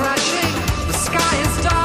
you want me to. Yeah,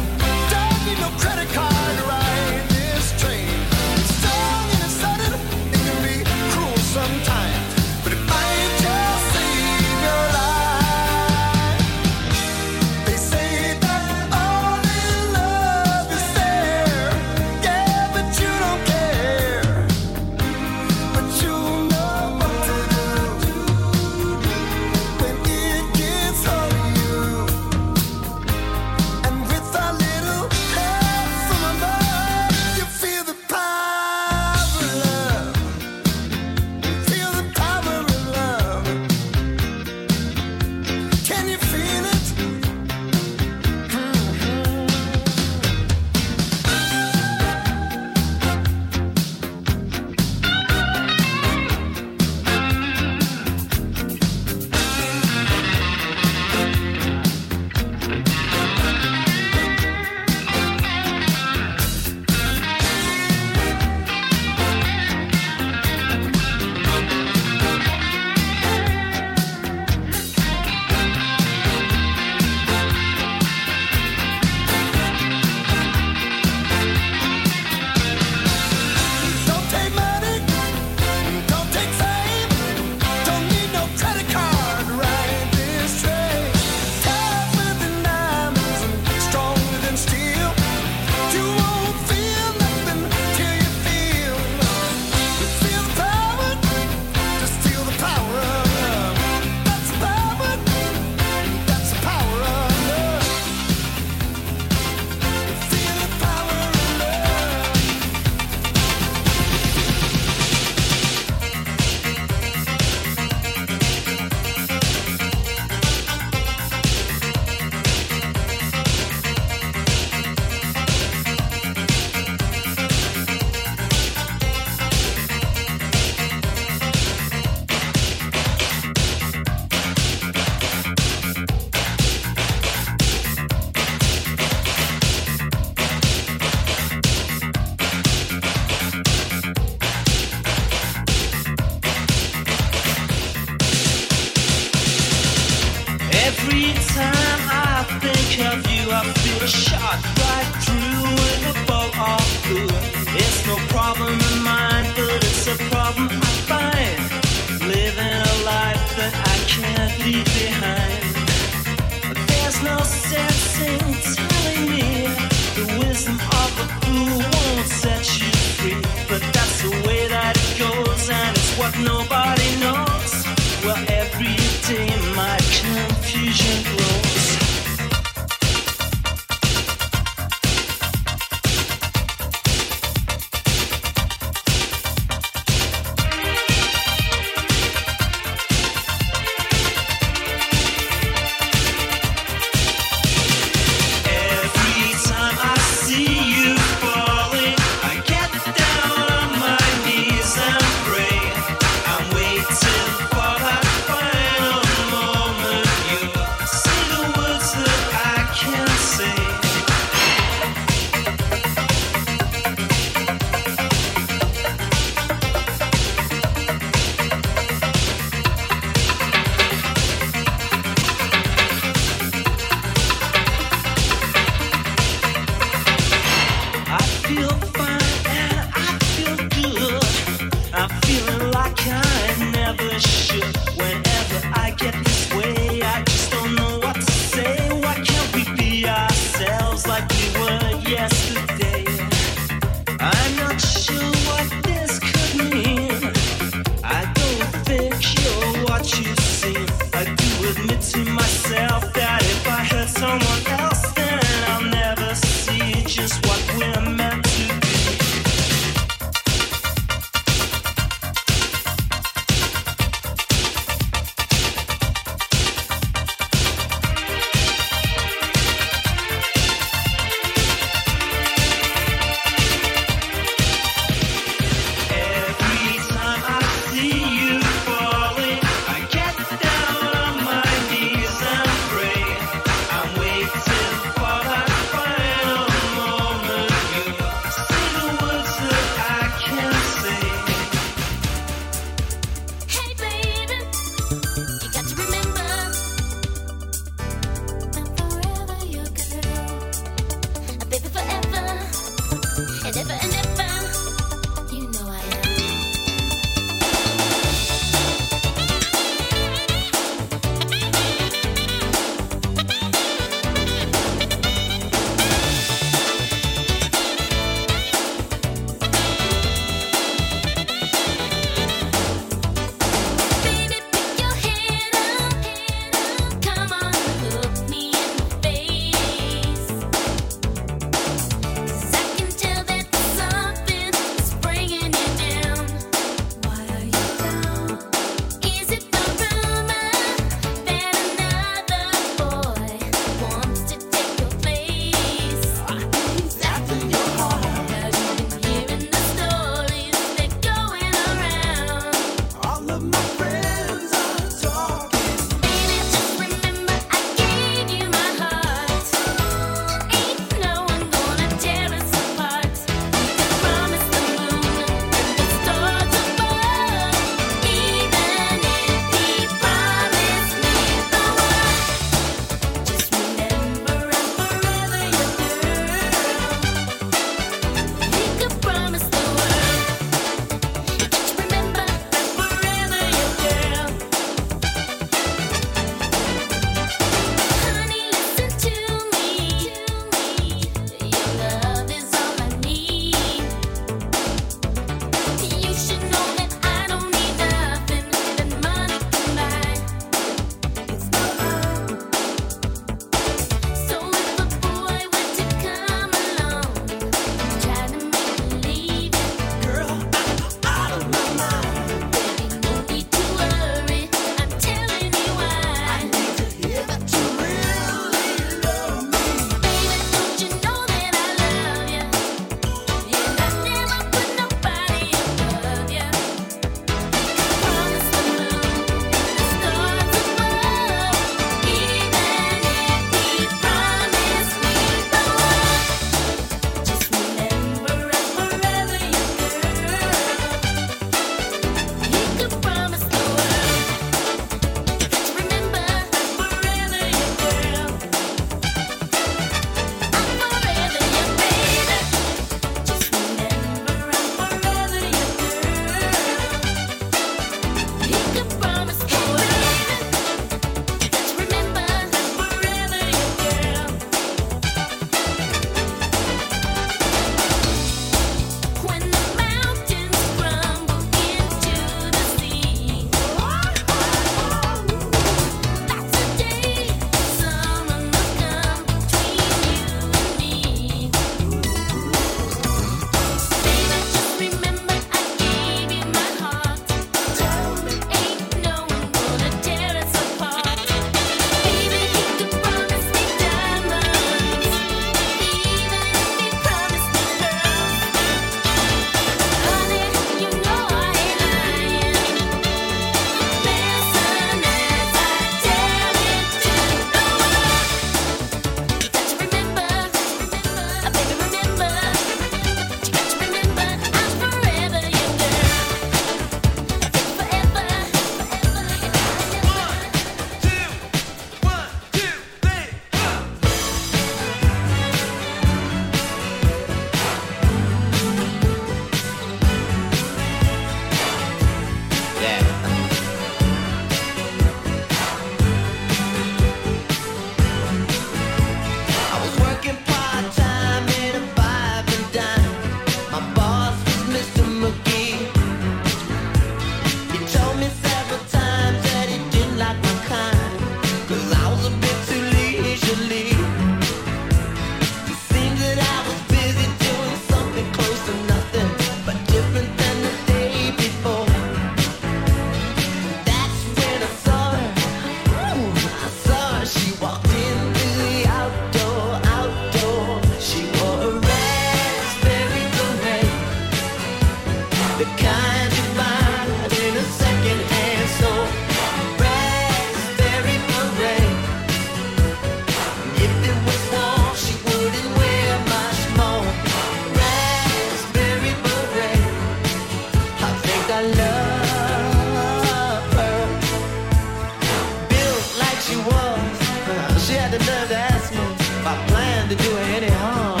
to do her any harm.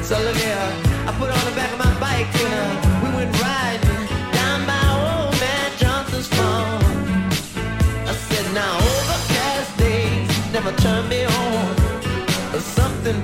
So look here, I put on the back of my bike and uh, we went riding down by old man Johnson's farm. I said, now overcast days never turn me on. Something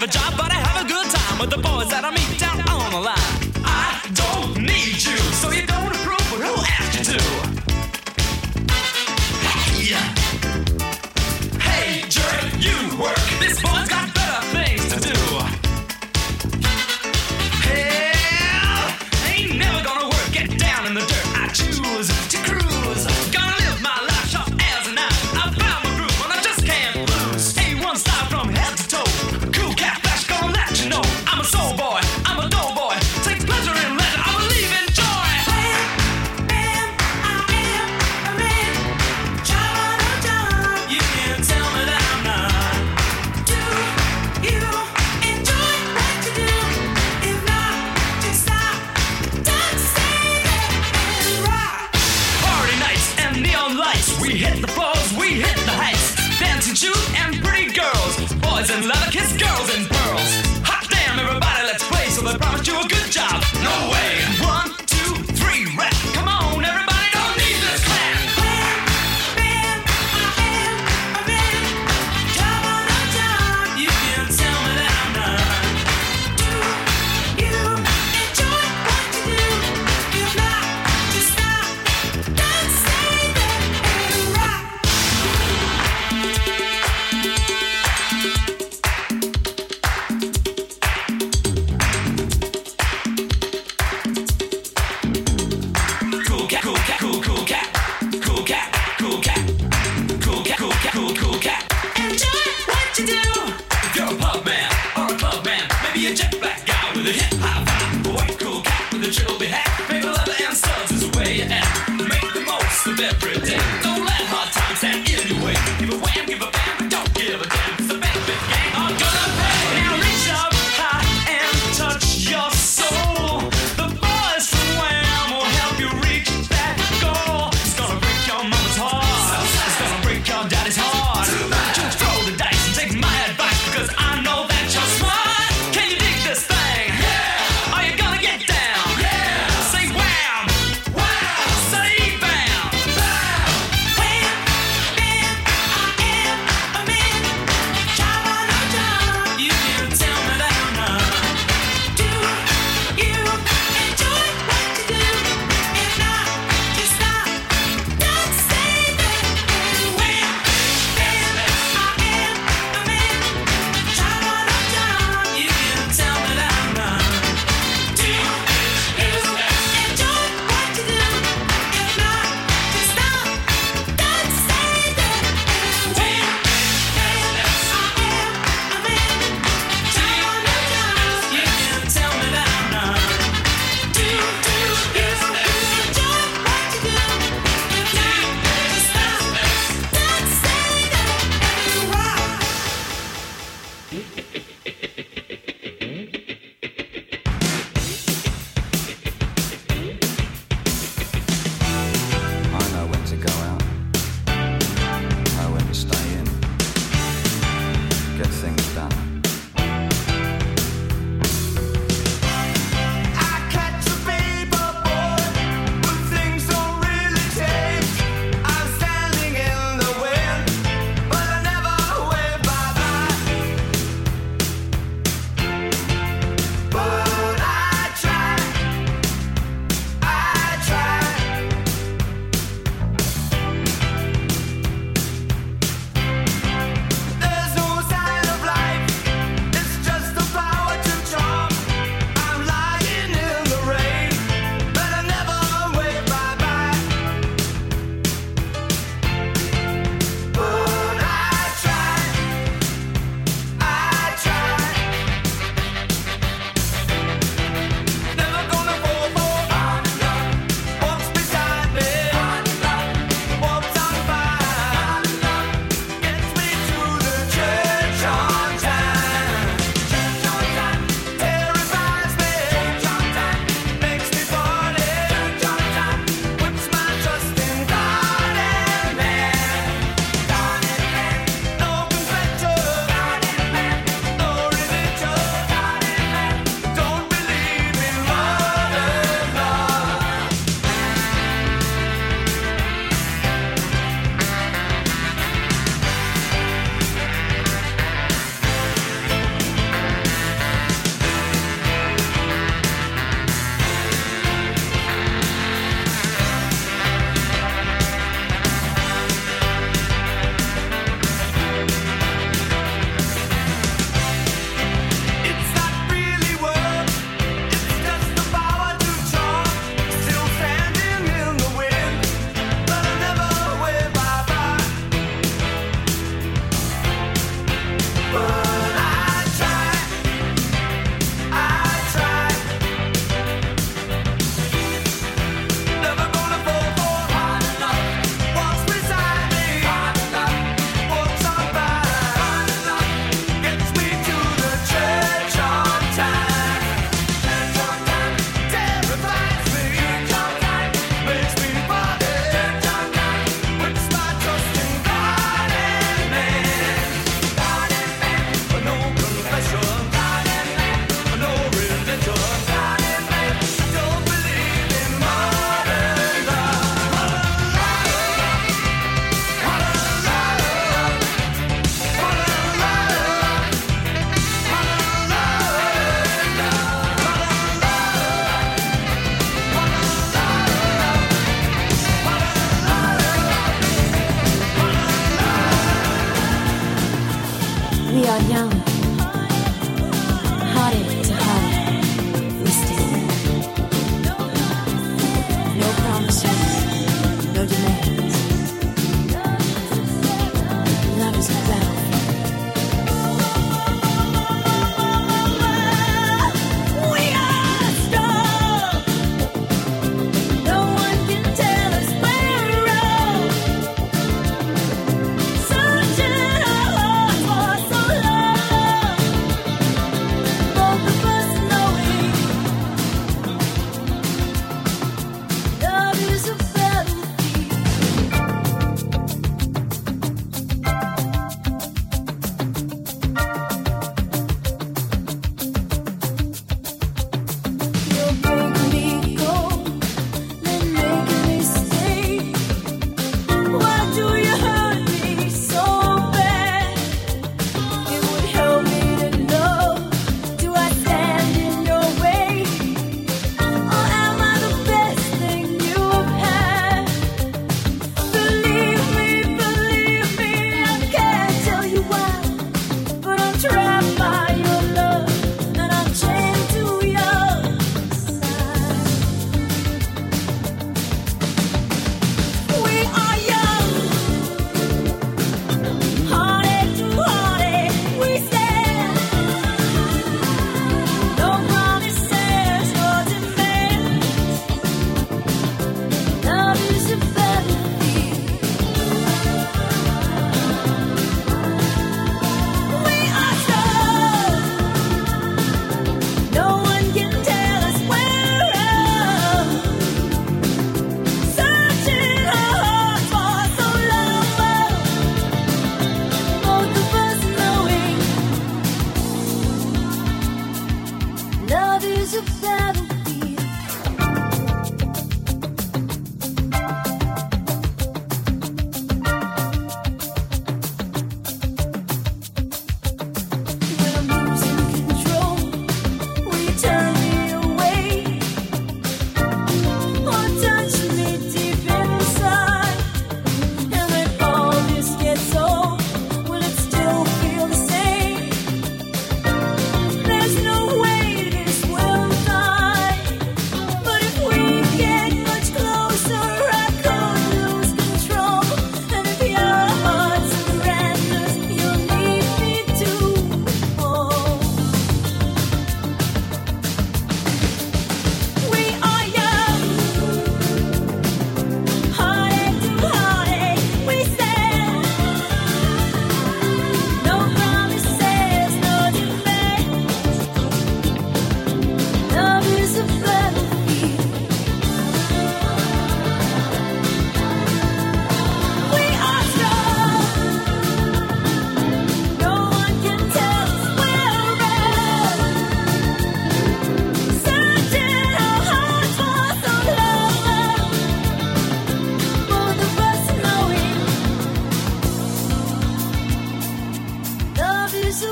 have a job, but I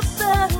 to bear.